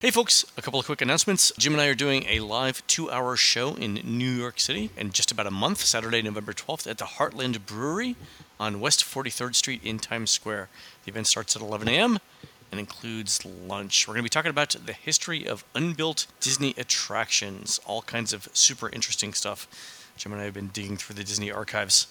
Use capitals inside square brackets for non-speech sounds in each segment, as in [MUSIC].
Hey folks, a couple of quick announcements. Jim and I are doing a live two hour show in New York City in just about a month, Saturday, November 12th, at the Heartland Brewery on West 43rd Street in Times Square. The event starts at 11 a.m. and includes lunch. We're going to be talking about the history of unbuilt Disney attractions, all kinds of super interesting stuff. Jim and I have been digging through the Disney archives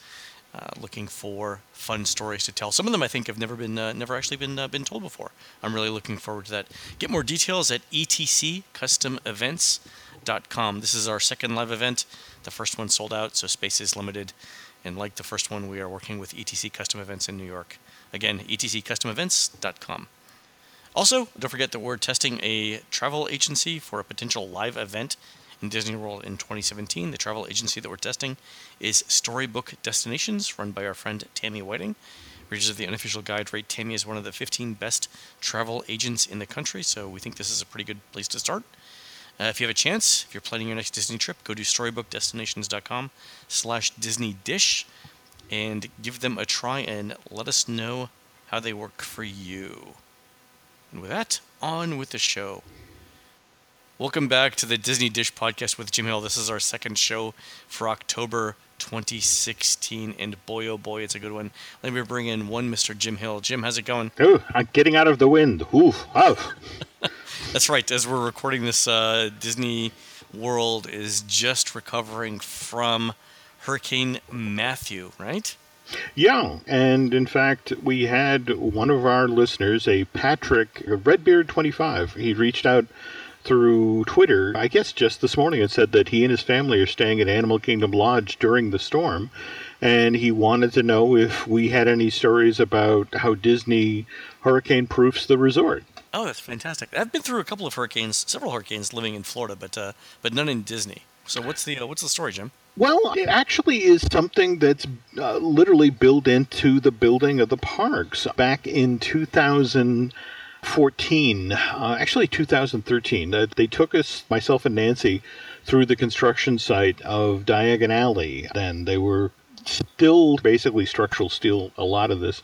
uh, looking for fun stories to tell. Some of them I think have never been uh, never actually been uh, been told before. I'm really looking forward to that. Get more details at etccustomevents.com. This is our second live event. The first one sold out, so space is limited. And like the first one, we are working with ETC Custom Events in New York. Again, etccustomevents.com. Also, don't forget that we're testing a travel agency for a potential live event in Disney World in 2017. The travel agency that we're testing is Storybook Destinations, run by our friend Tammy Whiting. Readers of the unofficial guide rate Tammy as one of the 15 best travel agents in the country, so we think this is a pretty good place to start. Uh, if you have a chance, if you're planning your next Disney trip, go to storybookdestinations.com slash Disney Dish and give them a try and let us know how they work for you. And with that, on with the show. Welcome back to the Disney Dish Podcast with Jim Hill. This is our second show for October 2016, and boy, oh boy, it's a good one. Let me bring in one Mr. Jim Hill. Jim, how's it going? Oh, I'm getting out of the wind. Oof, oh. [LAUGHS] That's right. As we're recording this, uh, Disney World is just recovering from Hurricane Matthew, right? Yeah, and in fact, we had one of our listeners, a Patrick Redbeard25. He reached out through Twitter, I guess just this morning, and said that he and his family are staying at Animal Kingdom Lodge during the storm. And he wanted to know if we had any stories about how Disney hurricane proofs the resort. Oh, that's fantastic! I've been through a couple of hurricanes, several hurricanes, living in Florida, but uh, but none in Disney. So what's the uh, what's the story, Jim? Well, it actually is something that's uh, literally built into the building of the parks. Back in 2000, 14, uh, actually 2013, uh, they took us, myself and Nancy, through the construction site of Diagon Alley. Then they were still basically structural steel, a lot of this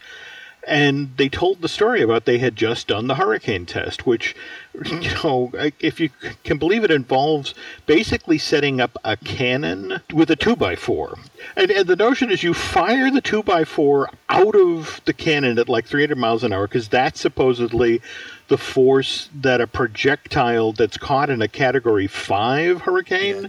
and they told the story about they had just done the hurricane test, which, [LAUGHS] you know, if you can believe it, involves basically setting up a cannon with a two by four. And, and the notion is you fire the two by four out of the cannon at like 300 miles an hour because that's supposedly the force that a projectile that's caught in a Category Five hurricane. Yeah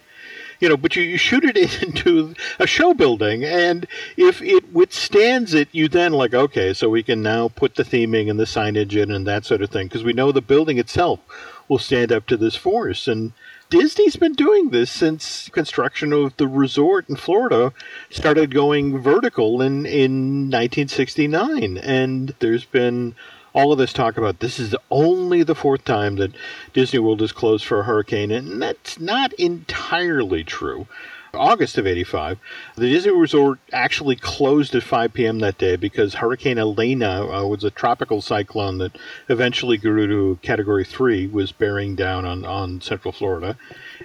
you know, but you, you shoot it [LAUGHS] into a show building, and if it withstands it, you then like, okay, so we can now put the theming and the signage in and that sort of thing, because we know the building itself will stand up to this force. And Disney's been doing this since construction of the resort in Florida started going vertical in, in 1969. And there's been all of this talk about this is only the fourth time that Disney World is closed for a hurricane, and that's not entirely true. August of 85, the Disney Resort actually closed at 5 p.m. that day because Hurricane Elena uh, was a tropical cyclone that eventually grew to Category 3, was bearing down on, on Central Florida.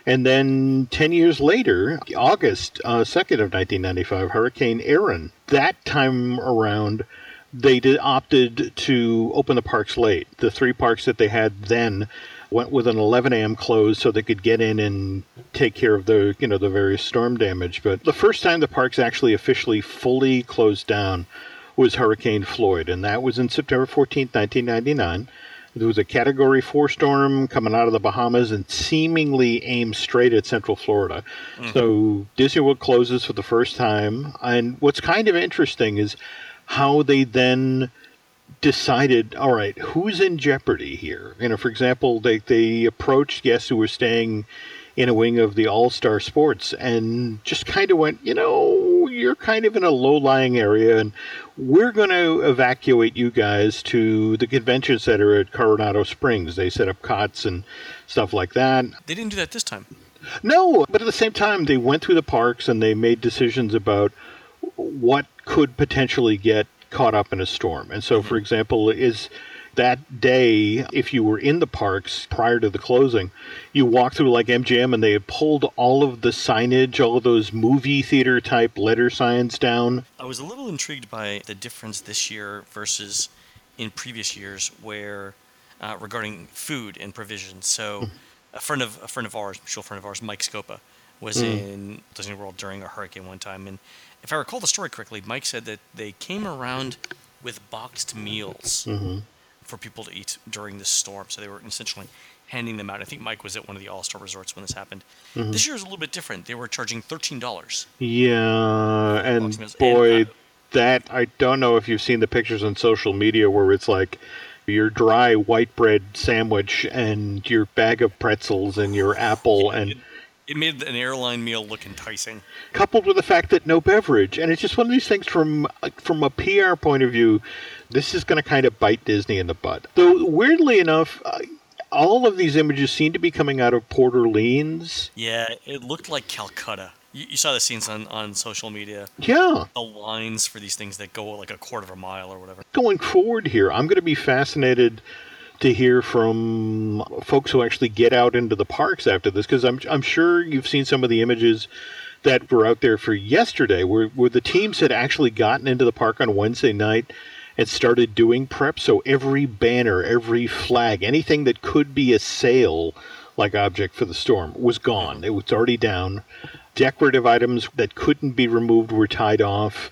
And then 10 years later, August uh, 2nd of 1995, Hurricane Erin, that time around, they did, opted to open the parks late. The three parks that they had then went with an 11 a.m. close so they could get in and take care of the you know the various storm damage. But the first time the parks actually officially fully closed down was Hurricane Floyd, and that was in September 14, 1999. There was a Category 4 storm coming out of the Bahamas and seemingly aimed straight at Central Florida. Mm-hmm. So Disney World closes for the first time. And what's kind of interesting is how they then decided, all right, who's in jeopardy here? You know, for example, they, they approached guests who were staying in a wing of the All Star Sports and just kind of went, you know, you're kind of in a low lying area and we're going to evacuate you guys to the convention center at Coronado Springs. They set up cots and stuff like that. They didn't do that this time. No, but at the same time, they went through the parks and they made decisions about what could potentially get caught up in a storm. And so, for mm-hmm. example, is that day, if you were in the parks prior to the closing, you walk through like MGM and they had pulled all of the signage, all of those movie theater type letter signs down. I was a little intrigued by the difference this year versus in previous years where uh, regarding food and provisions. So, a friend of a friend of ours, mutual friend of ours, Mike Scopa, was in Disney World during a hurricane one time, and if I recall the story correctly, Mike said that they came around with boxed meals for people to eat during this storm. So they were essentially handing them out. I think Mike was at one of the All Star resorts when this happened. This year was a little bit different. They were charging thirteen dollars. Yeah, and boy, And, uh, that I don't know if you've seen the pictures on social media where it's like your dry white bread sandwich and your bag of pretzels and your apple and It made an airline meal look enticing. coupled with the fact that no beverage and it's just one of these things from from a PR point of view this is going to kind of bite Disney in the butt. Though weirdly enough uh, all of these images seem to be coming out of Port Orleans. Yeah, it looked like Calcutta. You, you saw the scenes on, on social media. Yeah. The lines for these things that go like a quarter of a mile or whatever. going forward here, I'm going to be fascinated to hear from folks who actually get out into the parks after this because I'm, I'm sure you've seen some of the images that were out there for yesterday where, where the teams had actually gotten into the park on Wednesday night and started doing prep. So every banner, every flag, anything that could be a sail like object for the storm was gone. It was already down. Decorative items that couldn't be removed were tied off.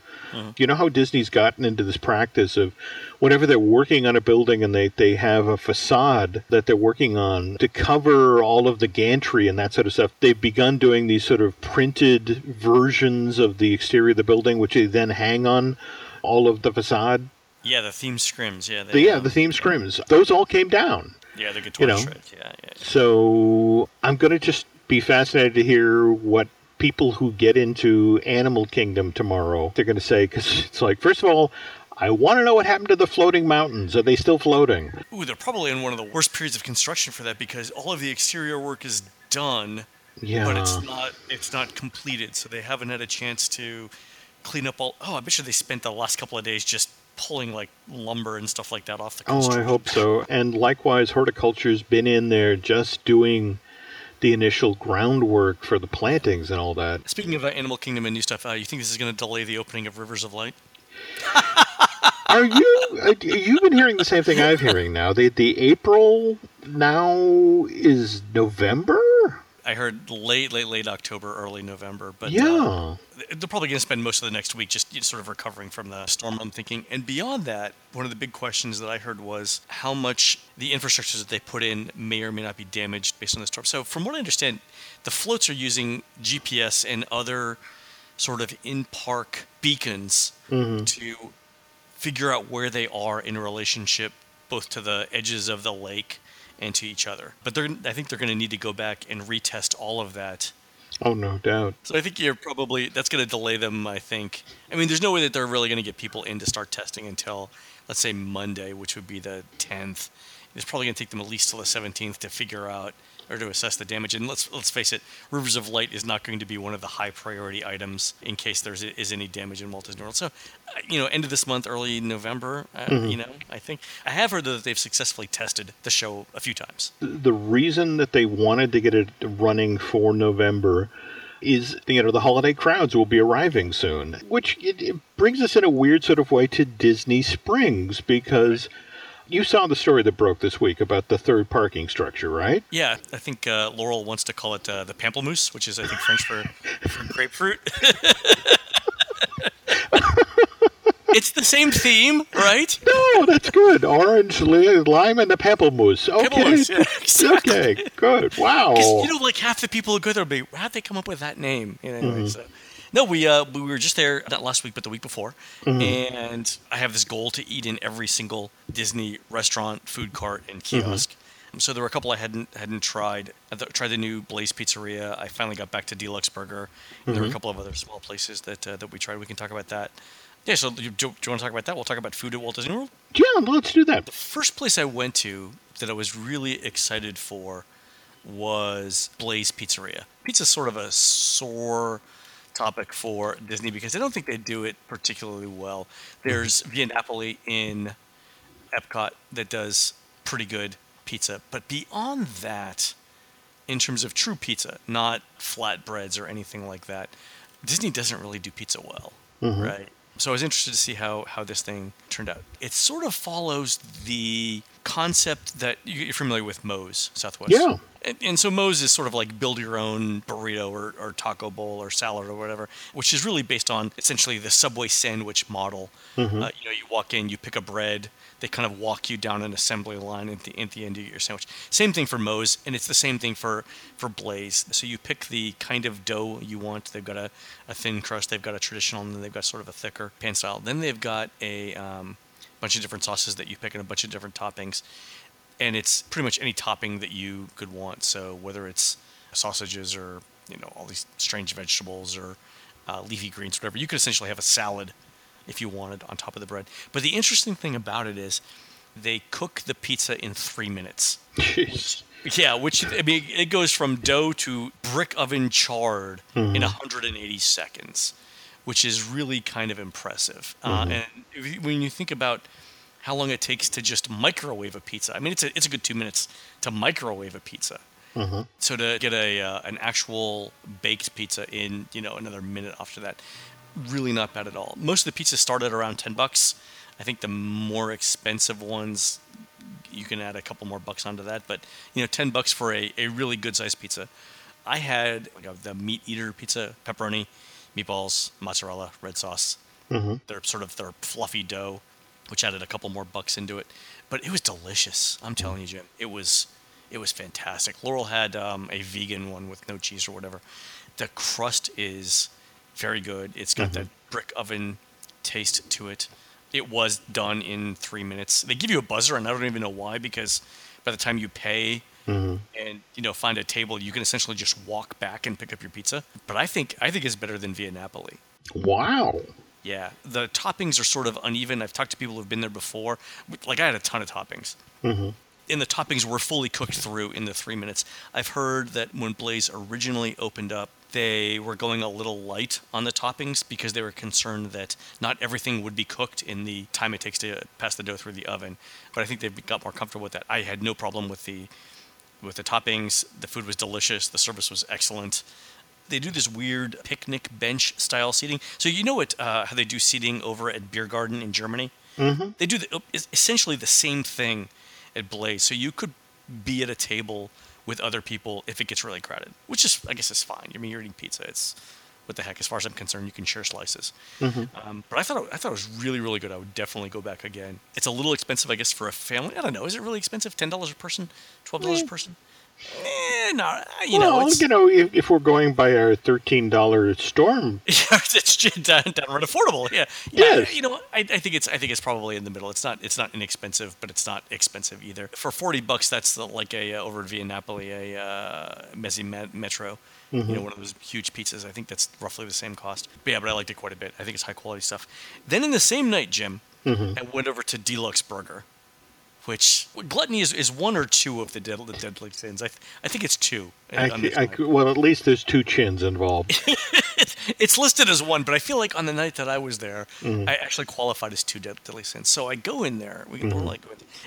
You know how Disney's gotten into this practice of whenever they're working on a building and they, they have a facade that they're working on to cover all of the gantry and that sort of stuff, they've begun doing these sort of printed versions of the exterior of the building, which they then hang on all of the facade. Yeah, the theme scrims. Yeah, they, The, yeah, um, the theme scrims. Those all came down. Yeah, the guitar you know. shreds. Yeah, yeah. yeah. So I'm going to just be fascinated to hear what people who get into Animal Kingdom tomorrow they're going to say because [LAUGHS] it's like first of all. I want to know what happened to the floating mountains. Are they still floating? Ooh, they're probably in one of the worst periods of construction for that because all of the exterior work is done, Yeah. but it's not it's not completed, so they haven't had a chance to clean up all. Oh, I bet you they spent the last couple of days just pulling like lumber and stuff like that off the. Oh, I hope so. And likewise, horticulture's been in there just doing the initial groundwork for the plantings and all that. Speaking of uh, Animal Kingdom and new stuff, uh, you think this is going to delay the opening of Rivers of Light? [LAUGHS] Are you? You've been hearing the same thing I'm hearing now. The the April now is November. I heard late, late, late October, early November, but uh, Yeah. they're probably going to spend most of the next week just sort of recovering from the storm. I'm thinking, and beyond that, one of the big questions that I heard was how much the infrastructure that they put in may or may not be damaged based on the storm. So, from what I understand, the floats are using GPS and other sort of in-park beacons to figure out where they are in relationship both to the edges of the lake and to each other. But they're, I think they're going to need to go back and retest all of that Oh, no doubt. so I think you're probably that's going to delay them. I think. I mean, there's no way that they're really going to get people in to start testing until let's say Monday, which would be the 10th. It's probably going to take them at least till the 17th to figure out or to assess the damage. And let's let's face it, Rivers of Light is not going to be one of the high priority items in case there is any damage in Walt Disney World. So, uh, you know, end of this month, early November. Uh, You know, I think I have heard that they've successfully tested the show a few times. The reason that they wanted to get it running for November is, you know, the holiday crowds will be arriving soon, which it, it brings us in a weird sort of way to Disney Springs because you saw the story that broke this week about the third parking structure, right? Yeah, I think uh, Laurel wants to call it uh, the pamplemousse, which is I think French for, for grapefruit. [LAUGHS] it's the same theme, right? No, that's good. Orange, li- lime, and the pamplemousse. Okay. Pamplemousse, yeah, [LAUGHS] exactly. Okay, good. Wow. you know, like half the people who go there will be, how'd they come up with that name? You know, anyway, so. No, we uh, we were just there not last week, but the week before, and I have this goal to eat in every single Disney restaurant, food cart, and kiosk. So there were a couple I hadn't hadn't tried. I th- tried the new Blaze Pizzeria. I finally got back to Deluxe Burger. And There were a couple of other small places that uh, that we tried. We can talk about that. Yeah. So do, you- do you want to talk about that? We'll talk about food at Walt Disney World. yeah, let's do that. The First place I went to that I was really excited for was Blaze Pizzeria. Pizza's sort of a sore topic for Disney because I don't think they do it particularly well. Mm-hmm. There's Via Napoli in Epcot that does pretty good pizza, but beyond that, in terms of true pizza, not flatbreads or anything like that, Disney doesn't really do pizza well, mm-hmm. right? So I was interested to see how how this thing turned out. It sort of follows the concept that you- you're familiar with Moe's Southwest. Yeah. And, and so Moe's is sort of like build your own burrito or, or taco bowl or salad or whatever, which is really based on essentially the Subway sandwich model. Uh, you know, you walk in, you pick a bread, they kind of walk you down an assembly line at the, at the end you get your sandwich. Same thing for Moe's, and it's the same thing for, for Blaze. So you pick the kind of dough you want. They've got a, a thin crust, they've got a traditional, and then they've got sort of a thicker pan style. Then they've got a um, bunch of different sauces that you pick and a bunch of different toppings and it's pretty much any topping that you could want. So whether it's sausages or you know all these strange vegetables or uh, leafy greens, whatever, you could essentially have a salad if you wanted on top of the bread. But the interesting thing about it is they cook the pizza in three minutes. Jeez. Yeah, which I mean, it goes from dough to brick oven charred in 180 seconds, which is really kind of impressive. Uh, and if when you think about how long it takes to just microwave a pizza, I mean, it's a it's a good two minutes to microwave a pizza. So to get a uh, an actual baked pizza in you know another minute after that, really not bad at all. Most of the pizzas start at around ten bucks. I think the more expensive ones you can add a couple more bucks onto that. But you know, ten bucks for a, a really good sized pizza. I had like the meat eater pizza, pepperoni, meatballs, mozzarella, red sauce. They're sort of their fluffy dough, which added a couple more bucks into it. But it was delicious. I'm mm-hmm. telling you, Jim. It was it was fantastic. Laurel had um, a vegan one with no cheese or whatever. The crust is very good. It's got that mm-hmm. brick oven taste to it. It was done in three minutes. They give you a buzzer, and I don't even know why, because by the time you pay mm-hmm. and you know find a table, you can essentially just walk back and pick up your pizza. But I think I think it's better than Via Napoli. Wow. Yeah, the toppings are sort of uneven. I've talked to people who've been there before. Like I had a ton of toppings. Mm-hmm. And the toppings were fully cooked through in the three minutes. I've heard that when Blaze originally opened up, they were going a little light on the toppings because they were concerned that not everything would be cooked in the time it takes to pass the dough through the oven. But I think they've got more comfortable with that. I had no problem with the with the toppings. The food was delicious. The service was excellent. They do this weird picnic bench style seating. So you know what? Uh, how they do seating over at Beer Garden in Germany? Mm-hmm. They do the, essentially the same thing at Blaze. So you could be at a table with other people if it gets really crowded, which is I guess is fine. I mean, you're eating pizza. It's what the heck? As far as I'm concerned, you can share slices. Um, but I thought it, I thought it was really really good. I would definitely go back again. It's a little expensive, I guess, for a family. I don't know. Is it really expensive? Ten dollars a person? Twelve dollars a person? Eh, no, you know, well, it's, you know, if, if we're going by our thirteen dollar storm, Yeah, it's downright affordable. Yeah, yeah. Yes. You know, I, I think it's I think it's probably in the middle. It's not it's not inexpensive, but it's not expensive either. For forty bucks, that's the, like a uh, over at Via Napoli a uh, Mezzo Met- Metro. You know, one of those huge pizzas. I think that's roughly the same cost. But yeah, but I liked it quite a bit. I think it's high quality stuff. Then in the same night, Jim, I went over to Deluxe Burger, which gluttony is, is one or two of the, deadly, the deadly sins. I, th- I think it's two. I, on I well, at least there's two chins involved. [LAUGHS] it's listed as one, but I feel like on the night that I was there, mm-hmm. I actually qualified as two deadly sins. So I go in there, we we're mm-hmm. like,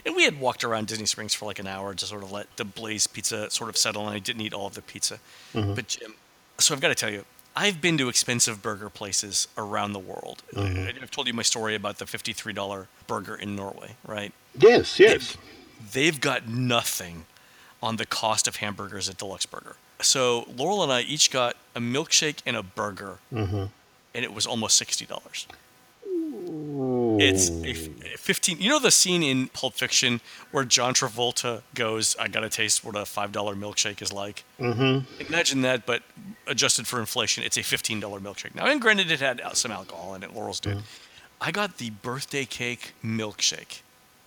and we had walked around Disney Springs for like an hour to sort of let the Blaze Pizza sort of settle, and I didn't eat all of the pizza. Mm-hmm. But Jim, so I've got to tell you, I've been to expensive burger places around the world. I- I've told you my story about the fifty-three dollar burger in Norway, right? Yes, yes. they've got nothing on the cost of hamburgers at Deluxe Burger. So Laurel and I each got a milkshake and a burger, and it was almost sixty dollars. It's a fifteen. You know the scene in Pulp Fiction where John Travolta goes, "I gotta taste what a five dollar milkshake is like." Mm-hmm. Imagine that, but adjusted for inflation, it's a fifteen dollar milkshake. Now, and granted, it had some alcohol in it. Laurel's did. I got the birthday cake milkshake,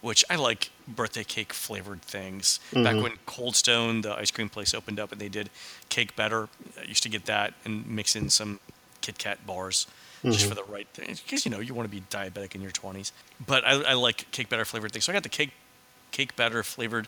which I like birthday cake flavored things. Back mm-hmm. when Cold Stone, the ice cream place, opened up and they did cake batter, I used to get that and mix in some Kit Kat bars just for mm-hmm. the right thing. Because, you know, you want to be diabetic in your 20s. But I, I like cake batter flavored things. So I got the cake cake batter flavored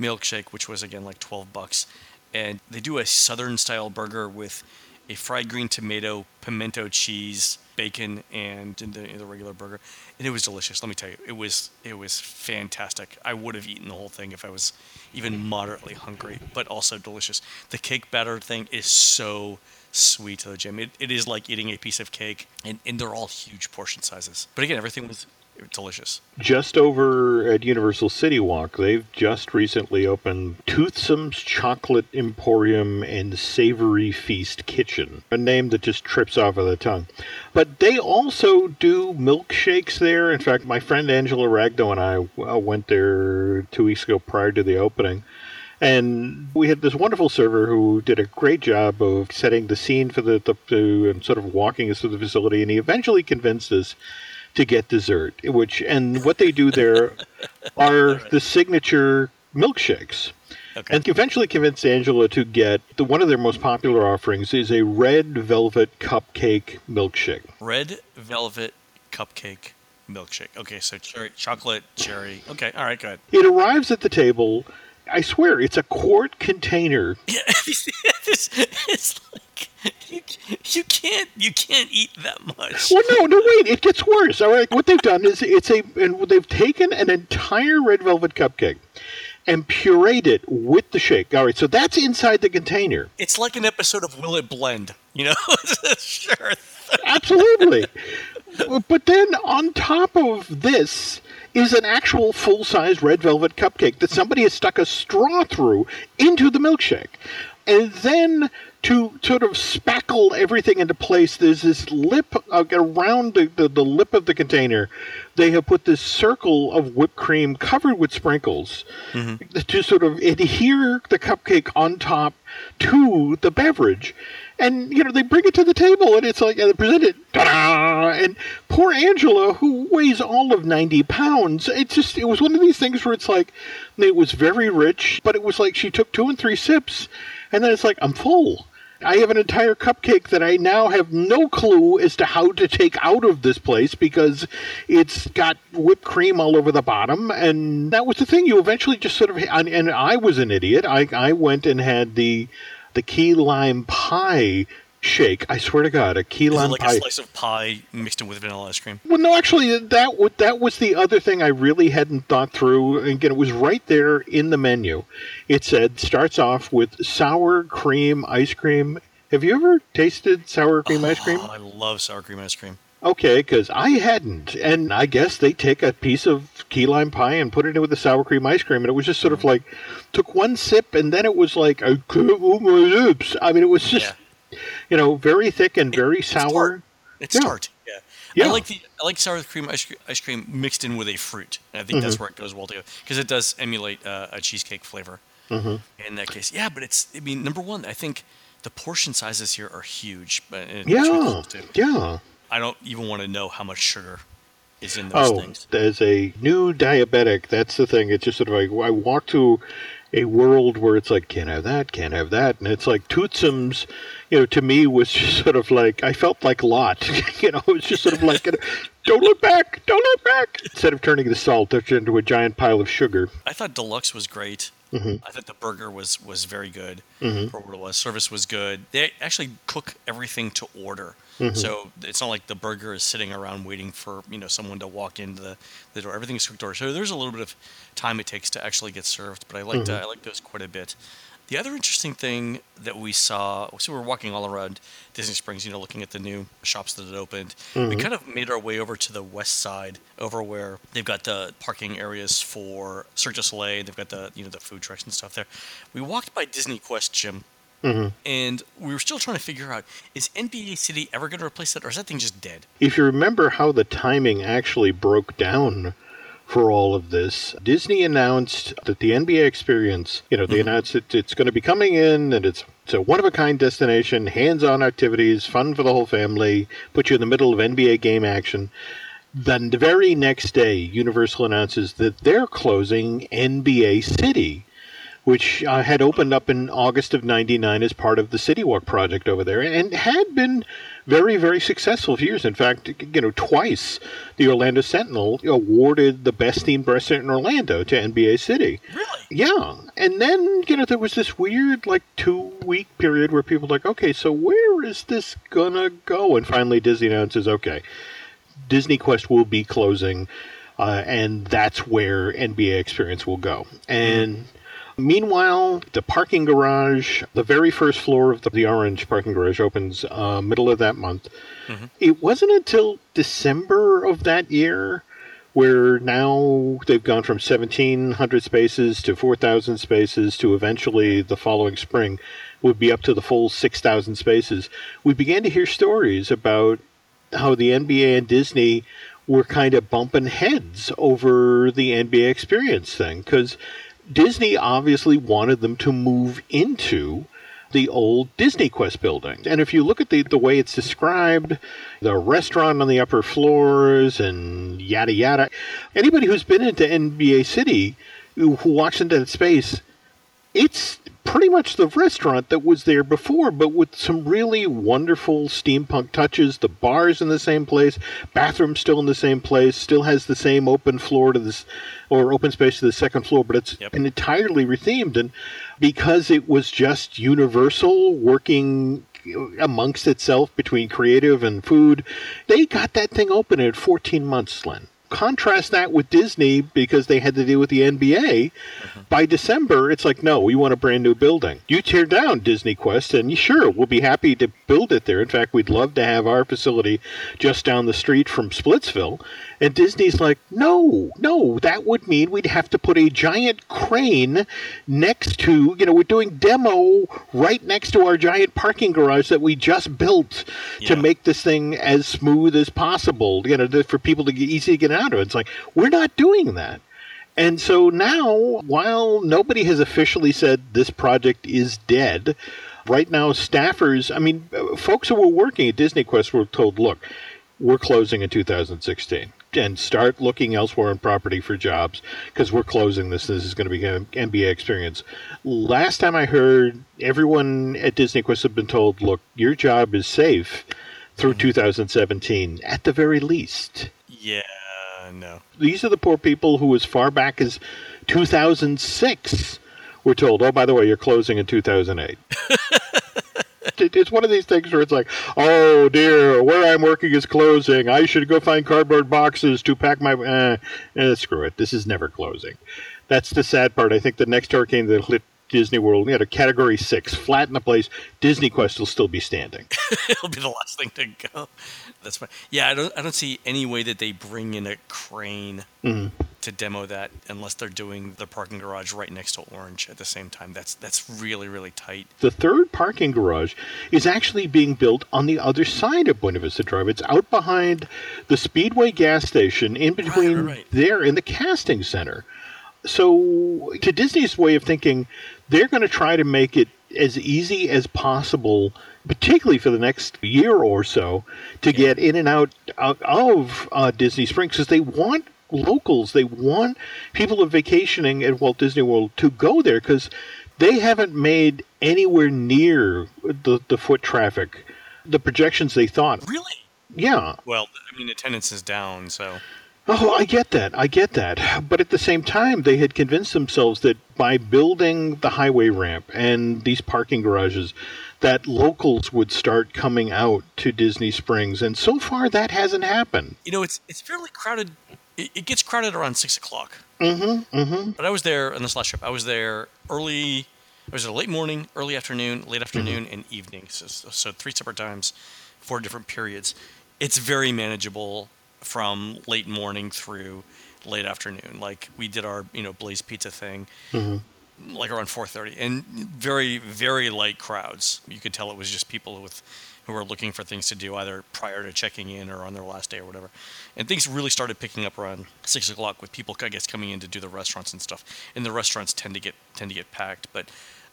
milkshake, which was again like 12 bucks. And they do a southern style burger with a fried green tomato, pimento cheese, bacon and the, the regular burger, and it was delicious. Let me tell you, it was it was fantastic. I would have eaten the whole thing if I was even moderately hungry, but also delicious. The cake batter thing is so sweet though, Jim. It, it is like eating a piece of cake, and, and they're all huge portion sizes. But again, everything was delicious. Just over at Universal City Walk, they've just recently opened Toothsome's Chocolate Emporium and Savory Feast Kitchen, a name that just trips off of the tongue. But they also do milkshakes there. In fact, my friend Angela Ragno and I uh, went there two weeks ago prior to the opening. And we had this wonderful server who did a great job of setting the scene for the, the, the and sort of walking us through the facility. And he eventually convinced us to get dessert, which and what they do there [LAUGHS] are the signature milkshakes. Okay. And eventually convinced Angela to get the, one of their most popular offerings is a red velvet cupcake milkshake. Red velvet cupcake milkshake. Okay, so cherry, chocolate, cherry. Okay, all right, go ahead. It arrives at the table. I swear, it's a quart container. Yeah, [LAUGHS] it's, it's like you, you can't you can't eat that much. Well, no, no, wait. It gets worse. All right, what they've done is it's a and they've taken an entire red velvet cupcake and pureed it with the shake. All right, so that's inside the container. It's like an episode of Will It Blend, you know? [LAUGHS] sure. Absolutely. but then on top of this is an actual full size red velvet cupcake that somebody has stuck a straw through into the milkshake. And then to sort of spackle everything into place, there's this lip uh, around the, the, the, lip of the container. They have put this circle of whipped cream covered with sprinkles mm-hmm. to sort of adhere the cupcake on top to the beverage. And, you know, they bring it to the table and it's like, and they present it, ta-da! And poor Angela, who weighs all of 90 pounds, it just, it was one of these things where it's like, it was very rich, but it was like she took two and three sips and then it's like, I'm full. I have an entire cupcake that I now have no clue as to how to take out of this place because it's got whipped cream all over the bottom. And that was the thing. You eventually just sort of, and I was an idiot. I, I went and had the the key lime pie shake. I swear to God, a key lime pie. like pie. a slice of pie mixed in with vanilla ice cream. Well, no, actually, that that was the other thing I really hadn't thought through. Again, it was right there in the menu. It said starts off with sour cream ice cream. Have you ever tasted sour cream oh, ice cream? Oh, I love sour cream ice cream. Okay, because I hadn't, and I guess they take a piece of key lime pie and put it in with the sour cream ice cream, and it was just sort of like took one sip, and then it was like I can't move my lips. I mean, it was just yeah. you know very thick and very it, sour. It's tart. It's yeah. tart. Yeah. yeah. I like the I like sour cream ice, cream ice cream mixed in with a fruit. And I think mm-hmm. that's where it goes well together because it does emulate uh, a cheesecake flavor. Mm-hmm. In that case, yeah, but it's I mean number one, I think the portion sizes here are huge. But yeah, yeah. I don't even want to know how much sugar is in those oh, things. As a new diabetic, that's the thing. It's just sort of like I walk to a world where it's like can't have that, can't have that, and it's like Toothsome's. You know, to me was [LAUGHS] just sort of like I felt like Lot. [LAUGHS] you know, it was just sort of like, don't look back, don't look back. Instead of turning the salt into a giant pile of sugar. I thought deluxe was great. Mm-hmm. I thought the burger was was very good mm-hmm. for what it was. Service was good. They actually cook everything to order, mm-hmm. so it's not like the burger is sitting around waiting for you know someone to walk into the, the door. Everything is cooked to order. So there's a little bit of time it takes to actually get served, but I liked uh, I like those quite a bit. The other interesting thing that we saw, so we were walking all around Disney Springs, you know, looking at the new shops that had opened. Mm-hmm. We kind of made our way over to the west side, over where they've got the parking areas for Cirque du Soleil. They've got the you know the food trucks and stuff there. We walked by Disney Quest, Jim. Mm-hmm. And we were still trying to figure out is NBA City ever going to replace that, or is that thing just dead? If you remember how the timing actually broke down for all of this. Disney announced that the NBA experience, you know, they mm-hmm. announced that it's going to be coming in and it's it's a one of a kind destination, hands on activities, fun for the whole family, put you in the middle of NBA game action. Then the very next day, Universal announces that they're closing NBA City, which uh, had opened up in August of 99 as part of the City Walk project over there and had been very, very successful for years. In fact, you know, twice the Orlando Sentinel awarded the best themed restaurant in Orlando to NBA City. Really? Yeah. And then, you know, there was this weird, like, two week period where people were like, okay, so where is this going to go? And finally, Disney announces, okay, Disney Quest will be closing, uh, and that's where NBA Experience will go. And. Mm-hmm Meanwhile, the parking garage, the very first floor of the, the orange parking garage opens uh, middle of that month. Mm-hmm. It wasn't until December of that year where now they've gone from 1,700 spaces to 4,000 spaces to eventually the following spring would be up to the full 6,000 spaces. We began to hear stories about how the NBA and Disney were kind of bumping heads over the NBA experience thing because Disney obviously wanted them to move into the old Disney Quest building. And if you look at the, the way it's described, the restaurant on the upper floors and yada yada, anybody who's been into NBA City who walks into that space, it's pretty much the restaurant that was there before, but with some really wonderful steampunk touches. The bar's in the same place, bathroom still in the same place, still has the same open floor to this or open space to the second floor, but it's yep. entirely rethemed. And because it was just Universal working amongst itself between creative and food, they got that thing open in 14 months, Len contrast that with Disney because they had to deal with the NBA. Mm-hmm. By December, it's like, no, we want a brand new building. You tear down Disney Quest, and sure, we'll be happy to build it there. In fact, we'd love to have our facility just down the street from Splitsville. And Disney's like, no, no, that would mean we'd have to put a giant crane next to, you know, we're doing demo right next to our giant parking garage that we just built yeah. to make this thing as smooth as possible, you know, for people to get easy to get out it. It's like, we're not doing that. And so now, while nobody has officially said this project is dead, right now staffers, I mean, folks who were working at Disney Quest were told, look, we're closing in 2016 and start looking elsewhere in property for jobs because we're closing this. This is going to be an NBA experience. Last time I heard, everyone at Disney Quest had been told, look, your job is safe through mm-hmm. 2017 at the very least. Yeah, no. These are the poor people who, as far back as 2006, were told, oh, by the way, you're closing in 2008. [LAUGHS] it's one of these things where it's like, oh dear, where I'm working is closing. I should go find cardboard boxes to pack my. Eh, eh, screw it. This is never closing. That's the sad part. I think the next hurricane that hit Disney World, we had a Category Six, flat in the place. Disney Quest will still be standing. [LAUGHS] It'll be the last thing to go. That's fine. Yeah, I don't. I don't see any way that they bring in a crane mm-hmm. to demo that unless they're doing the parking garage right next to Orange at the same time. That's that's really really tight. The third parking garage is actually being built on the other side of Buena Vista Drive. It's out behind the Speedway gas station, in between right, right. there and the casting center. So, to Disney's way of thinking, they're going to try to make it as easy as possible particularly for the next year or so, to get in and out of uh, Disney Springs because they want locals, they want people who are vacationing at Walt Disney World to go there because they haven't made anywhere near the, the foot traffic, the projections they thought. Really? Yeah. Well, I mean, attendance is down, so. Oh, I get that. I get that. But at the same time, they had convinced themselves that by building the highway ramp and these parking garages, that locals would start coming out to Disney Springs, and so far that hasn't happened. You know, it's it's fairly crowded. It, it gets crowded around six o'clock. Mm-hmm. Mm-hmm. But I was there on this last trip. I was there early. I was there late morning, early afternoon, late afternoon, mm-hmm. and evening. So, so three separate times, four different periods. It's very manageable from late morning through late afternoon. Like we did our you know Blaze Pizza thing. Mm-hmm like around 4:30, and very very light crowds. You could tell it was just people with who were looking for things to do either prior to checking in or on their last day or whatever. And things really started picking up around six o'clock with people, I guess, coming in to do the restaurants and stuff. And the restaurants tend to get tend to get packed, but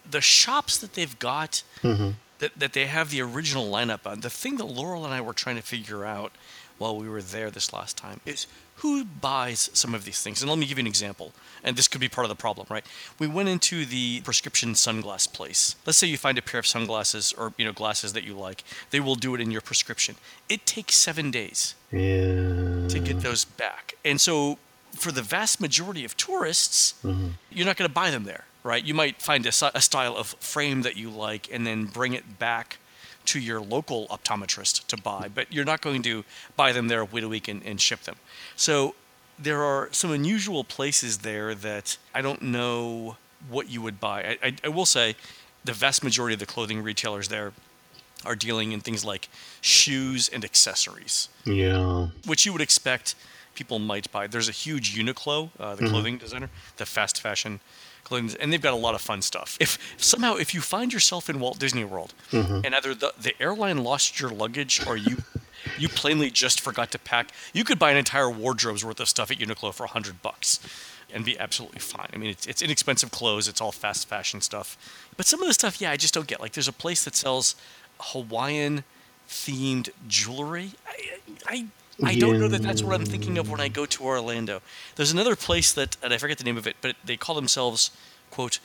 the shops that they've got mm-hmm. that that they have the original lineup on. The thing that Laurel and I were trying to figure out while we were there this last time is who buys some of these things? And let me give you an example. And this could be part of the problem, right? We went into the prescription sunglass place. Let's say you find a pair of sunglasses or you know glasses that you like. They will do it in your prescription. It takes seven days Yeah. to get those back. And so for the vast majority of tourists, mm-hmm. you're not going to buy them there, right? You might find a, a style of frame that you like and then bring it back to your local optometrist to buy, but you're not going to buy them there, wait a week, and, and ship them. So there are some unusual places there that I don't know what you would buy. I, I, I will say the vast majority of the clothing retailers there are dealing in things like shoes and accessories Yeah. which you would expect people might buy. There's a huge Uniqlo, uh, the clothing designer, the fast fashion and they've got a lot of fun stuff. If somehow if you find yourself in Walt Disney World mm-hmm. and either the, the airline lost your luggage or you you plainly just forgot to pack, you could buy an entire wardrobe's worth of stuff at Uniqlo for a hundred bucks. And be absolutely fine. I mean, it's, it's inexpensive clothes. It's all fast fashion stuff. But some of the stuff, yeah, I just don't get. Like, there's a place that sells Hawaiian themed jewelry. I, I I don't know that that's what I'm thinking of when I go to Orlando. There's another place that, and I forget the name of it, but they call themselves, quote,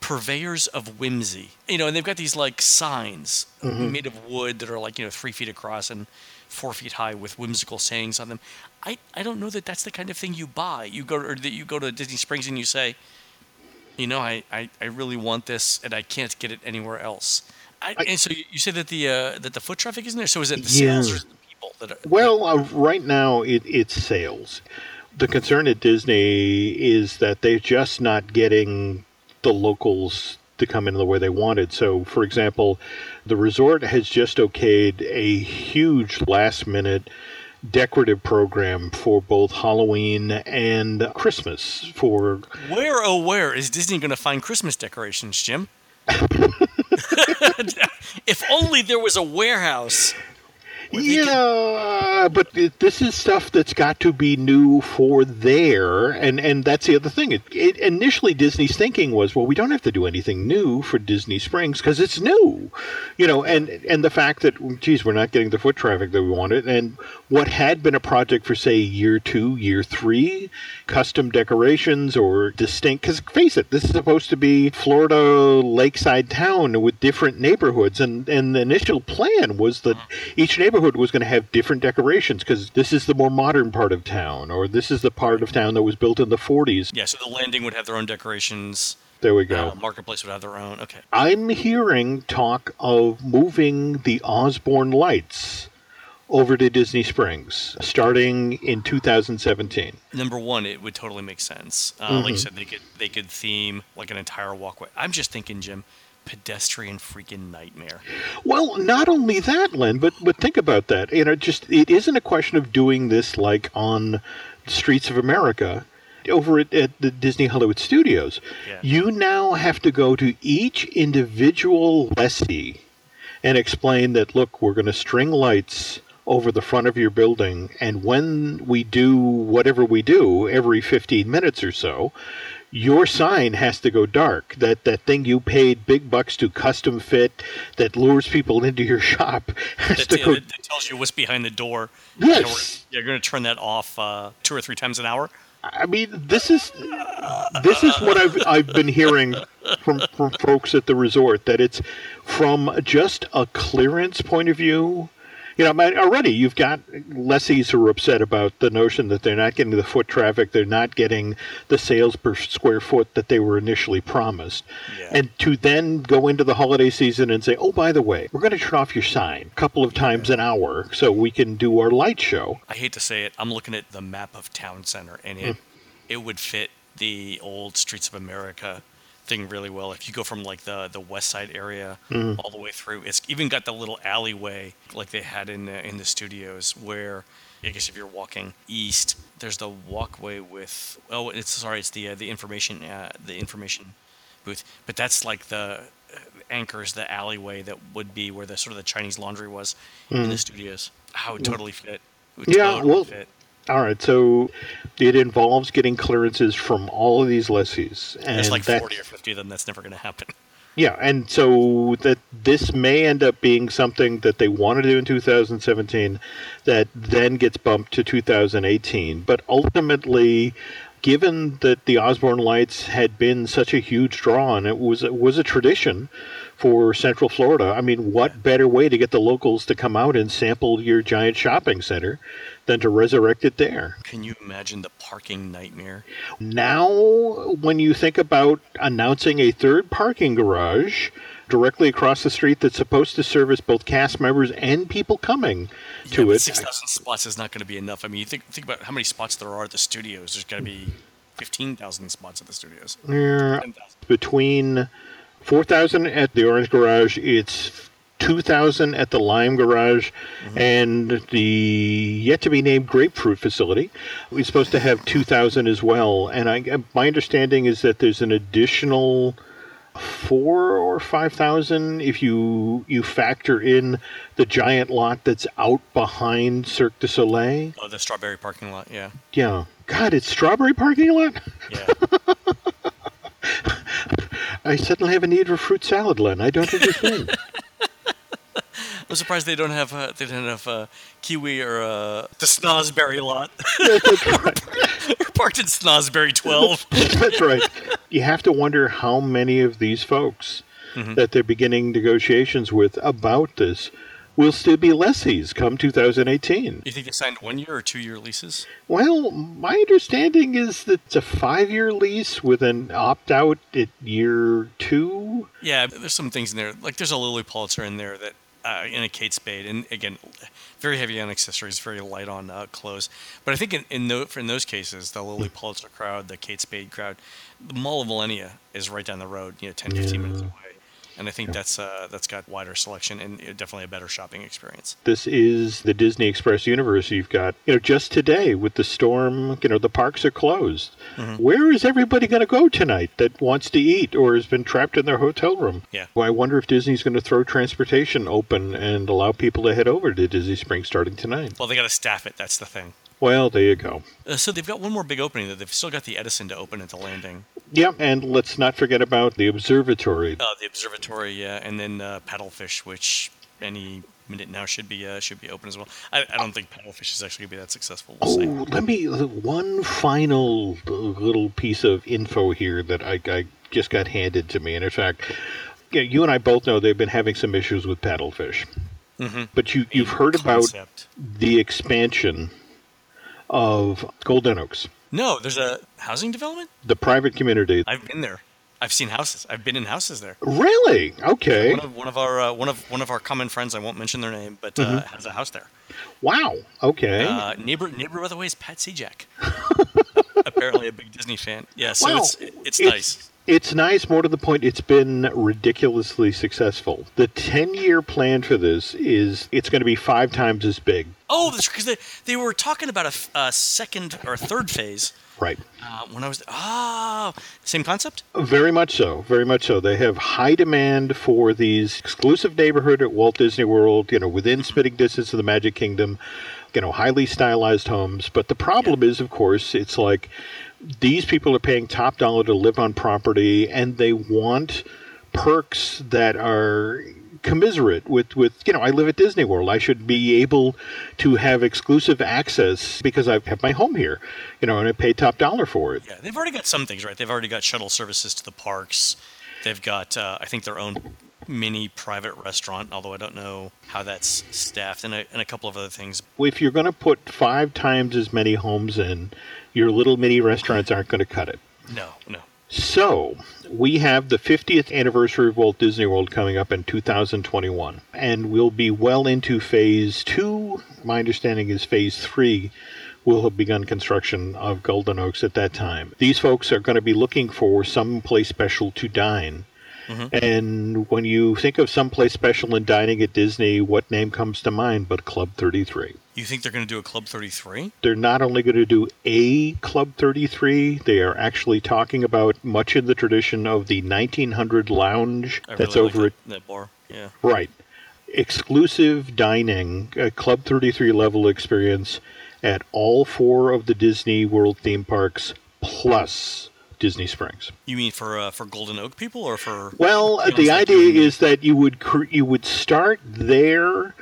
purveyors of whimsy. You know, and they've got these like signs made of wood that are like, you know, three feet across and four feet high with whimsical sayings on them. I, I don't know that that's the kind of thing you buy. You go or that you go to Disney Springs and you say, you know, I, I, I really want this and I can't get it anywhere else. I, and so you, you say that the uh, that the foot traffic isn't there. So is it the sales Yeah. or is it the people that are? Well, uh, right now it, it's sales. The concern at Disney is that they're just not getting the locals to come in the way they wanted. So, for example, the resort has just okayed a huge last minute decorative program for both Halloween and Christmas for Where oh where is Disney going to find Christmas decorations, Jim? [LAUGHS] [LAUGHS] if only there was a warehouse. Where they could- Yeah, uh, but it, this is stuff that's got to be new for there, and and that's the other thing. It, it initially Disney's thinking was, well, we don't have to do anything new for Disney Springs because it's new, you know, and and the fact that, geez, we're not getting the foot traffic that we wanted, and what had been a project for say year two, year three, custom decorations or distinct. Because face it, this is supposed to be Florida lakeside town with different neighborhoods, and and the initial plan was that each neighborhood was going to have different decorations because this is the more modern part of town, or this is the part of town that was built in the 40s. Yeah, so the landing would have their own decorations. There we go. Uh, Marketplace would have their own. Okay. I'm hearing talk of moving the Osborne lights over to Disney Springs starting in 2017. Number one, it would totally make sense. Uh, Mm-hmm. Like you said, they could they could theme like an entire walkway. I'm just thinking, Jim, pedestrian freaking nightmare. Well, not only that, Len, but but think about that. You know, just it isn't a question of doing this like on the Streets of America over at, at the Disney Hollywood Studios. Yeah. You now have to go to each individual lessee and explain that look, we're going to string lights over the front of your building and when we do whatever we do every 15 minutes or so your sign has to go dark that that thing you paid big bucks to custom fit that lures people into your [LAUGHS] shop has That, to yeah, go that, that tells you what's behind the door. Yes. You're going to turn that off uh, two or three times an hour. I mean, this is this is what I've I've been hearing from from folks at the resort that it's from just a clearance point of view. You know, already you've got lessees who are upset about the notion that they're not getting the foot traffic, they're not getting the sales per square foot that they were initially promised, Yeah. and to then go into the holiday season and say, "Oh, by the way, we're going to turn off your sign a couple of times an hour so we can do our light show." I hate to say it, I'm looking at the map of Town Center, and it hmm. it would fit the old Streets of America thing really well. If you go from like the the West Side area all the way through, it's even got the little alleyway like they had in the, in the studios where. I guess if you're walking east, there's the walkway with oh, it's sorry, it's the uh, the information uh, the information booth, but that's like the uh, anchors the alleyway that would be where the sort of the Chinese laundry was in the studios. How it totally fit. It would Yeah, totally well, fit. All right, so it involves getting clearances from all of these lessees, and There's like that- 40 or 50 of them. That's never going to happen. Yeah, and so that this may end up being something that they want to do in 2017 that then gets bumped to 2018. But ultimately, given that the Osborne Lights had been such a huge draw and it was it was a tradition for Central Florida, I mean, what better way to get the locals to come out and sample your giant shopping center than to resurrect it there? Can you imagine the parking nightmare? Now, when you think about announcing a third parking garage directly across the street that's supposed to service both cast members and people coming to it, Six thousand spots is not going to be enough. I mean, you think think about how many spots there are at the studios. There's got to be fifteen thousand spots at the studios. Yeah, between 4,000 at the Orange Garage, it's 2,000 at the Lime Garage, mm-hmm. and the yet to be named Grapefruit facility. We're supposed to have 2,000 as well. And I, uh, my understanding is that there's an additional four or 5,000 if you you factor in the giant lot that's out behind Cirque du Soleil. Oh, the strawberry parking lot. Yeah, Yeah. God, it's strawberry parking lot? yeah. [LAUGHS] I suddenly have a need for fruit salad, Len. I don't understand. [LAUGHS] I'm surprised they don't have uh, they don't have uh, kiwi or uh, the snozberry lot. [LAUGHS] We're parked in snozberry twelve. [LAUGHS] That's right. You have to wonder how many of these folks that they're beginning negotiations with about this will still be lessees come 2018. You think they signed one year or two year leases? Well, my understanding is that it's a five year lease with an opt out at year two. Yeah, there's some things in there. Like there's a Lilly Pulitzer in there that, uh, in a Kate Spade, and again, very heavy on accessories, very light on uh, clothes. But I think in in, tho- in those cases, the Lilly Pulitzer crowd, the Kate Spade crowd, the Mall of Millenia is right down the road, you know, 10, 15 minutes away. And I think that's uh, that's got wider selection and definitely a better shopping experience. This is the Disney Express universe. You've got, you know, just today with the storm, you know, the parks are closed. Where is everybody going to go tonight that wants to eat or has been trapped in their hotel room? Yeah. Well, I wonder if Disney's going to throw transportation open and allow people to head over to Disney Springs starting tonight. Well, they got to staff it. That's the thing. Well, there you go. Uh, so they've got one more big opening. That they've still got the Edison to open at the landing. Yeah, and let's not forget about the observatory. Uh, the observatory, yeah, and then uh, Paddlefish, which any minute now should be uh, should be open as well. I, I don't think Paddlefish is actually going to be that successful. We'll see. Oh, let me one final little piece of info here that I, I just got handed to me, and in fact, yeah, you and I both know they've been having some issues with paddlefish. Mhm. But you you've heard Concept. about the expansion of Golden Oaks, No, there's a housing development. the private community. I've been there. I've seen houses. I've been in houses there. Really? Okay. One of one of our uh, one of one of our common friends. I won't mention their name, but uh, has a house there. Wow. Okay. Uh, neighbor neighbor by the way is Pat Sajak. [LAUGHS] Apparently a big Disney fan. Yeah, so Wow. it's it's nice. It's nice. More to the point, it's been ridiculously successful. The 10 year plan for this is it's going to be five times as big. Oh, that's because they they were talking about a second or third phase Right. uh, when I was. Oh, same concept. Very much so. Very much so. They have high demand for these exclusive neighborhood at Walt Disney World, you know, within spitting distance of the Magic Kingdom, you know, highly stylized homes. But the problem is, of course, it's like these people are paying top dollar to live on property and they want perks that are commiserate with with you know I live at Disney World I should be able to have exclusive access because I have my home here you know and I pay top dollar for it Yeah, they've already got some things right. They've already got shuttle services to the parks. They've got, uh, I think, their own mini private restaurant. Although I don't know how that's staffed, and a, and a couple of other things. if you're going to put five times as many homes in, your little mini restaurants aren't going to cut it. No, no. So, we have the 50th anniversary of Walt Disney World coming up in 2021, and we'll be well into phase two. My understanding is phase three will have begun construction of Golden Oaks at that time. These folks are going to be looking for some place special to dine. Mm-hmm. And when you think of someplace special in dining at Disney, what name comes to mind but Club 33? You think they're going to do a Club 33? they're not only going to do a Club 33, they are actually talking about much in the tradition of the 1900 lounge I that's really like over that, at that bar. Yeah. right exclusive dining, a Club 33 level experience at all four of the Disney World theme parks plus Disney Springs. You mean for uh, for Golden Oak people or for? Well, Beyond the idea Union? is that you would cr- you would start there,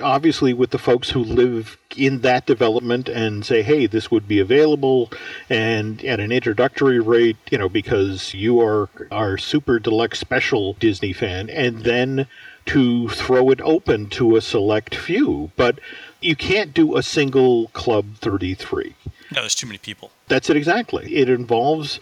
obviously with the folks who live in that development, and say, hey, this would be available, and at an introductory rate, you know, because you are our super deluxe special Disney fan, and then to throw it open to a select few, but. You can't do a single Club 33. No, there's too many people. That's it exactly. It involves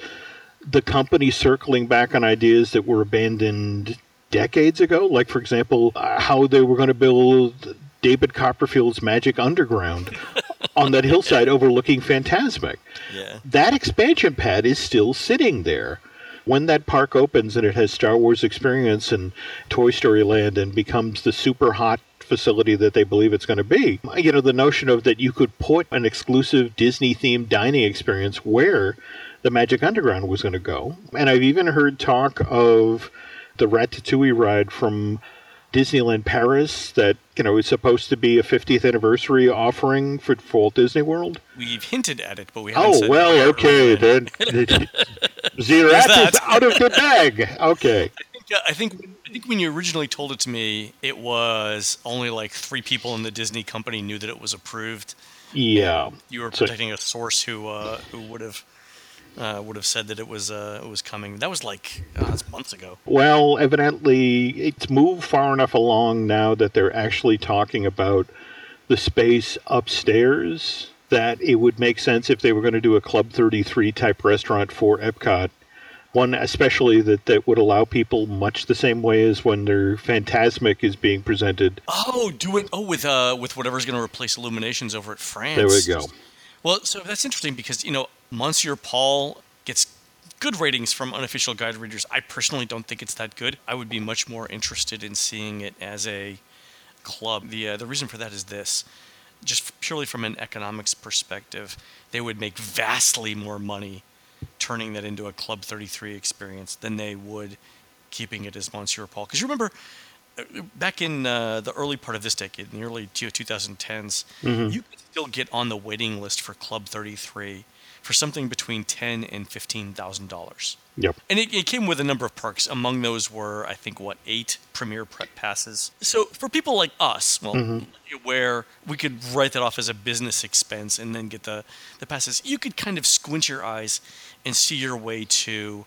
the company circling back on ideas that were abandoned decades ago. Like, for example, uh, how they were going to build David Copperfield's Magic Underground [LAUGHS] on that hillside overlooking Fantasmic. Yeah. That expansion pad is still sitting there. When that park opens and it has Star Wars experience and Toy Story Land and becomes the super hot facility that they believe it's going to be. You know, the notion of that you could put an exclusive Disney themed dining experience where the Magic Underground was going to go. And I've even heard talk of the Ratatouille ride from Disneyland Paris that, you know, is supposed to be a 50th anniversary offering for, for Walt Disney World. We've hinted at it, but we haven't. Oh, well, okay. Then [LAUGHS] [LAUGHS] Xerox that. is out of the [LAUGHS] bag. Okay. Yeah, I think I think when you originally told it to me, it was only like three people in the Disney company knew that it was approved. Yeah. You were So- protecting a source who uh, who would have uh, would have said that it was uh, it was coming. That was like uh, that's months ago. Well, evidently, it's moved far enough along now that they're actually talking about the space upstairs. That it would make sense if they were going to do a Club 33 type restaurant for Epcot. One especially that, that would allow people much the same way as when their Fantasmic is being presented. Oh, do it! Oh, with uh, with whatever's going to replace Illuminations over at France. There we go. Well, so that's interesting because you know Monsieur Paul gets good ratings from unofficial guide readers. I personally don't think it's that good. I would be much more interested in seeing it as a club. The uh, the reason for that is this: just purely from an economics perspective, they would make vastly more money turning that into a Club 33 experience than they would keeping it as Monsieur Paul. Because you remember uh, back in uh, the early part of this decade, in the early two- 2010s, you could still get on the waiting list for Club 33 for something between ten and fifteen thousand dollars. Yep. And it, it came with a number of perks. Among those were, I think, what eight premier prep passes. So for people like us, well, mm-hmm. where we could write that off as a business expense and then get the the passes, you could kind of squint your eyes and see your way to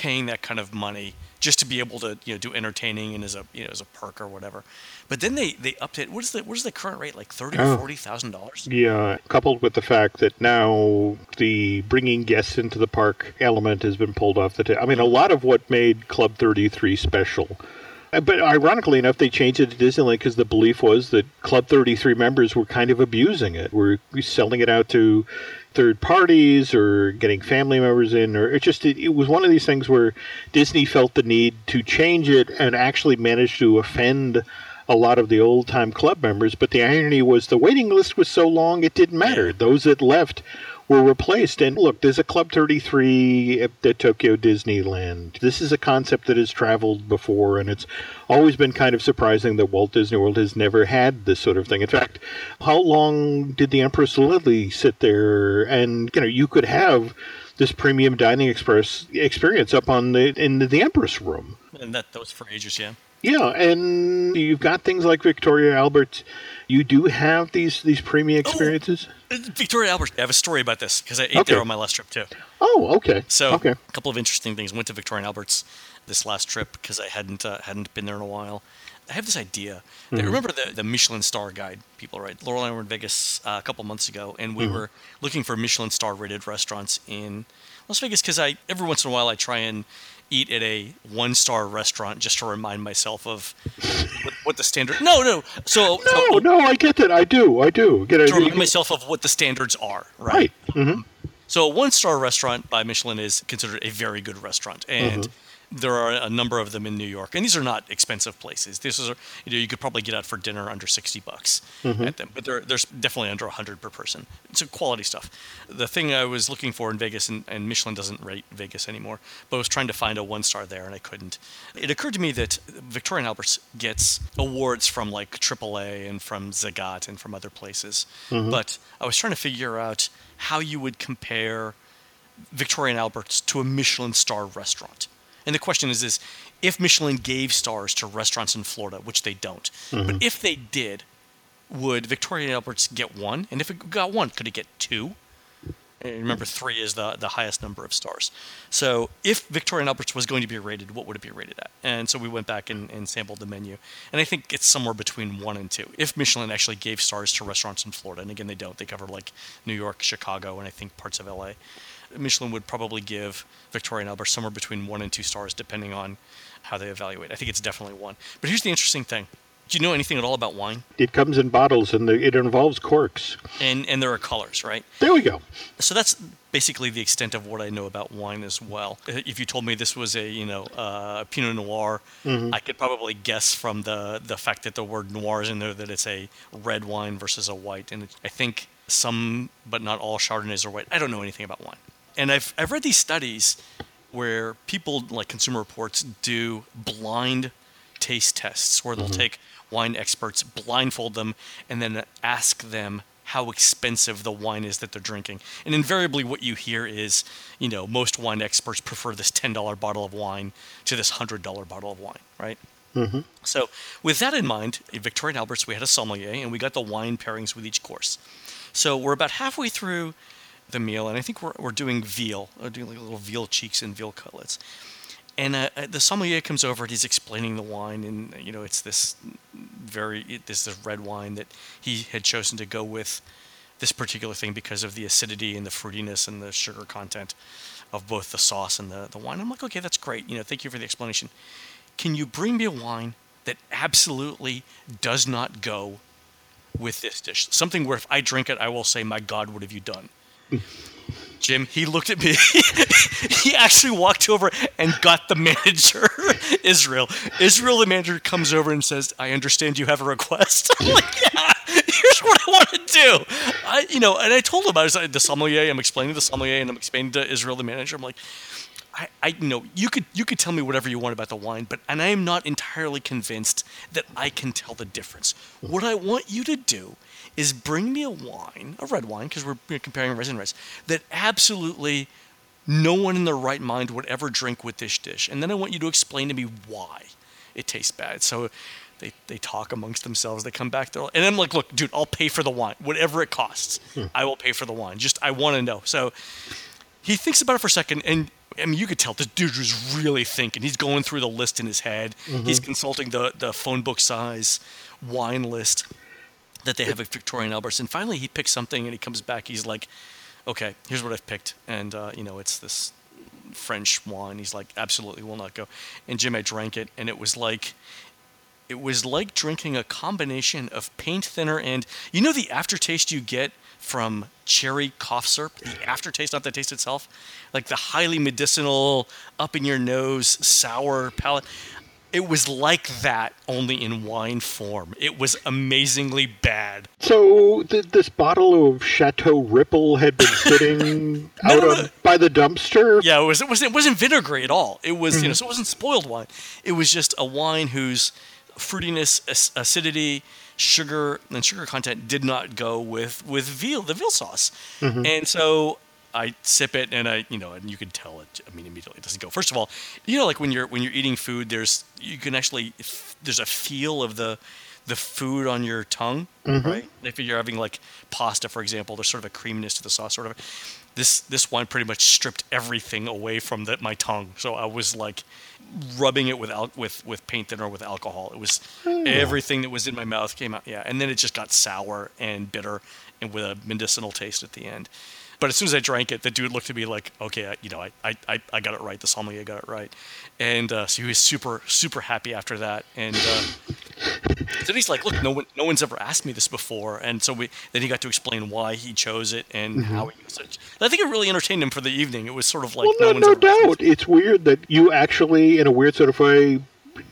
paying that kind of money just to be able to you know do entertaining and as a you know as a perk or whatever. But then they they upped it. What is the what is the current rate like thirty Oh. or forty thousand dollars? Yeah, coupled with the fact that now the bringing guests into the park element has been pulled off the table. I mean, a lot of what made Club 33 special. uh, But ironically enough, they changed it to Disneyland because the belief was that Club 33 members were kind of abusing it. Were selling it out to third parties or getting family members in, or it just it, it was one of these things where Disney felt the need to change it and actually managed to offend a lot of the old time club members. But the irony was the waiting list was so long it didn't matter. Those that left were replaced. And look, there's a Club 33 at, at Tokyo Disneyland. This is a concept that has traveled before, and it's always been kind of surprising that Walt Disney World has never had this sort of thing. In fact, how long did the Empress Lilly sit there? And you know, you could have this premium dining express experience up on the in the Empress room. And that that was for ages, yeah. Yeah, and you've got things like Victoria Albert. You do have these these premium experiences. Uh, Victoria Albert. I have a story about this because I ate Okay. there on my last trip too. Oh, okay. So okay. a couple of interesting things. Went to Victoria Albert's this last trip because I hadn't uh, hadn't been there in a while. I have this idea. That, remember the, the Michelin star guide people, right? Laurel and I were in Vegas uh, a couple months ago, and we were looking for Michelin star rated restaurants in Las Vegas because I every once in a while I try and eat at a one star restaurant just to remind myself of what, what the standard. No, no. So, No, so no, I get that. I do. I do. Get to remind myself of what the standards are, Right. hmm so a one-star restaurant by Michelin is considered a very good restaurant, and there are a number of them in New York, and these are not expensive places. This is, you know, you could probably get out for dinner under sixty bucks mm-hmm. at them, but they're there's definitely under hundred per person. It's a quality stuff. The thing I was looking for in Vegas, and, and Michelin doesn't rate Vegas anymore, but I was trying to find a one-star there, and I couldn't. It occurred to me that Victoria and Albert's gets awards from like AAA and from Zagat and from other places, mm-hmm. but I was trying to figure out how you would compare Victoria and Albert's to a Michelin star restaurant. And the question is this if Michelin gave stars to restaurants in Florida, which they don't, but mm-hmm. if they did, would Victoria and Albert's get one? And if it got one, could it get two? And remember, three is the, the highest number of stars. So if Victoria and Albert's was going to be rated, what would it be rated at? And so we went back and, and sampled the menu. And I think it's somewhere between one and two. If Michelin actually gave stars to restaurants in Florida, and again, they don't, they cover like New York, Chicago, and I think parts of LA. Michelin would probably give Victoria and Albert somewhere between one and two stars, depending on how they evaluate. I think it's definitely one. But here's the interesting thing: Do you know anything at all about wine? It comes in bottles and the, it involves corks. And and there are colors, right? There we go. So that's basically the extent of what I know about wine as well. If you told me this was a you know uh, Pinot Noir, I could probably guess from the the fact that the word noir is in there that it's a red wine versus a white. And I think some, but not all Chardonnays are white. I don't know anything about wine. And I've I've read these studies where people like Consumer Reports do blind taste tests where they'll mm-hmm. take wine experts, blindfold them, and then ask them how expensive the wine is that they're drinking. And invariably, what you hear is, you know, most wine experts prefer this $10 bottle of wine to this $100 bottle of wine, right? Mm-hmm. So, with that in mind, at Victoria and Albert's, we had a sommelier and we got the wine pairings with each course. So, we're about halfway through the meal, and I think we're, we're doing veal, uh, doing like little veal cheeks and veal cutlets. And uh, uh, the sommelier comes over and he's explaining the wine, and you know it's this very this is red wine that he had chosen to go with this particular thing because of the acidity and the fruitiness and the sugar content of both the sauce and the, the wine. I'm like, okay, that's great. You know, thank you for the explanation. Can you bring me a wine that absolutely does not go with this dish? Something where if I drink it, I will say, my God, what have you done? Jim, he looked at me. [LAUGHS] he actually walked over and got the manager, [LAUGHS] Israel. Israel, the manager, comes over and says, "I understand you have a request." [LAUGHS] I'm like, "Yeah, here's what I want to do." I, you know, and I told him I was the sommelier. I'm explaining to the sommelier, and I'm explaining to Israel, the manager. I'm like, I, I, you know, you could you could tell me whatever you want about the wine, but and I am not entirely convinced that I can tell the difference. What I want you to do is bring me a wine, a red wine, because we're comparing reds and reds, that absolutely no one in their right mind would ever drink with this dish, and then I want you to explain to me why it tastes bad. So. They, they talk amongst themselves. They come back and I'm like, "Look, dude, I'll pay for the wine, whatever it costs. Hmm. I will pay for the wine. Just I want to know." So he thinks about it for a second, and I mean, you could tell the dude was really thinking. He's going through the list in his head. Mm-hmm. He's consulting the, the phone book size wine list that they have a Victorian Alberts. And finally, he picks something, and he comes back. He's like, "Okay, here's what I've picked," and uh, you know, it's this French wine. He's like, "Absolutely, will not go." And Jim, I drank it, and it was like. It was like drinking a combination of paint thinner and you know the aftertaste you get from cherry cough syrup, the aftertaste, not the taste itself, like the highly medicinal, up in your nose, sour palate. It was like that, only in wine form. It was amazingly bad. So th- this bottle of Chateau Ripple had been [LAUGHS] sitting No, out no, no. by the dumpster. Yeah, it was. It was. It wasn't vinegary at all. It was. You know, mm-hmm. so it wasn't spoiled wine. It was just a wine whose fruitiness, ac- acidity, sugar, and sugar content did not go with with veal, the veal sauce. Mm-hmm. And so I sip it, and I, you know, and you can tell it. I mean, immediately it doesn't go. First of all, you know, like when you're when you're eating food, there's you can actually there's a feel of the the food on your tongue, mm-hmm. right? If you're having like pasta, for example, there's sort of a creaminess to the sauce, sort of. This this wine pretty much stripped everything away from the, my tongue, so I was like rubbing it with al- with with paint thinner or with alcohol. It was hmm. everything that was in my mouth came out. Yeah, and then it just got sour and bitter and with a medicinal taste at the end. But as soon as I drank it, the dude looked at me like, okay, I, you know, I, I, I- I got it right. The sommelier got it right. And uh, so he was super, super happy after that. And uh, so he's like, look, no one, no one's ever asked me this before. And so we, then he got to explain why he chose it and how he used it. I think it really entertained him for the evening. It was sort of like, well, no, one's no ever asked me doubt. It's weird that you actually, in a weird sort of way,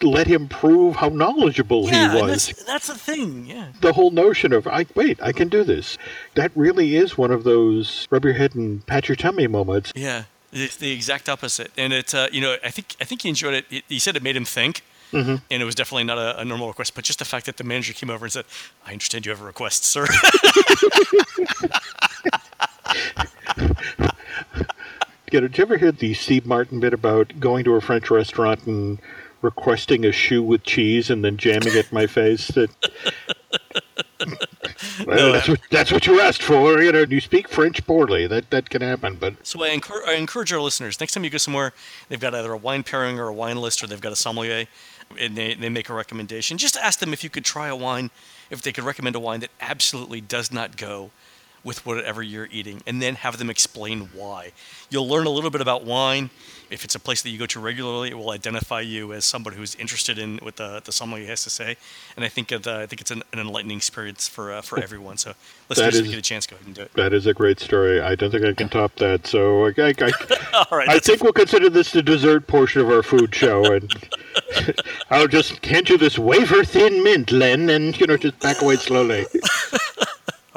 let him prove how knowledgeable Yeah, he was. that's, that's the thing. Yeah. the whole notion of I wait, I can do this. That really is one of those rub your head and pat your tummy moments. Yeah, it's the exact opposite. And it, uh, you know, I think I think he enjoyed it. He- He said it made him think, and it was definitely not a, a normal request. But just the fact that the manager came over and said, "I understand you have a request, sir." You [LAUGHS] know, [LAUGHS] did you ever hear the Steve Martin bit about going to a French restaurant and requesting a shoe with cheese and then jamming it in my face? That [LAUGHS] well, No, that's what that's what you asked for. You know, you speak French poorly. That that can happen. But So I, encour- I encourage our listeners next time you go somewhere, they've got either a wine pairing or a wine list, or they've got a sommelier, and they, they make a recommendation. Just ask them if you could try a wine, if they could recommend a wine that absolutely does not go with whatever you're eating, and then have them explain why. You'll learn a little bit about wine. If it's a place that you go to regularly, it will identify you as somebody who's interested in what the, the sommelier has to say. And I think uh, I think it's an, an enlightening experience for uh, for everyone. So if is- you get a chance, go ahead and do it. that is a great story. I don't think I can top that. So I, I, I, [LAUGHS] right, I think we'll consider this the dessert portion of our food show, and [LAUGHS] I'll just hand you this wafer thin mint, Len, and you know just back away slowly. [LAUGHS]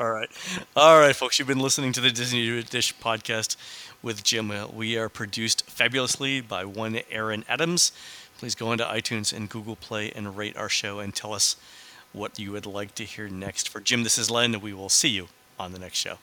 All right. All right, folks. You've been listening to the Disney Dish podcast with Jim. We are produced fabulously by one Aaron Adams. Please go into iTunes and Google Play and rate our show and tell us what you would like to hear next. For Jim, this is Len. We will see you on the next show.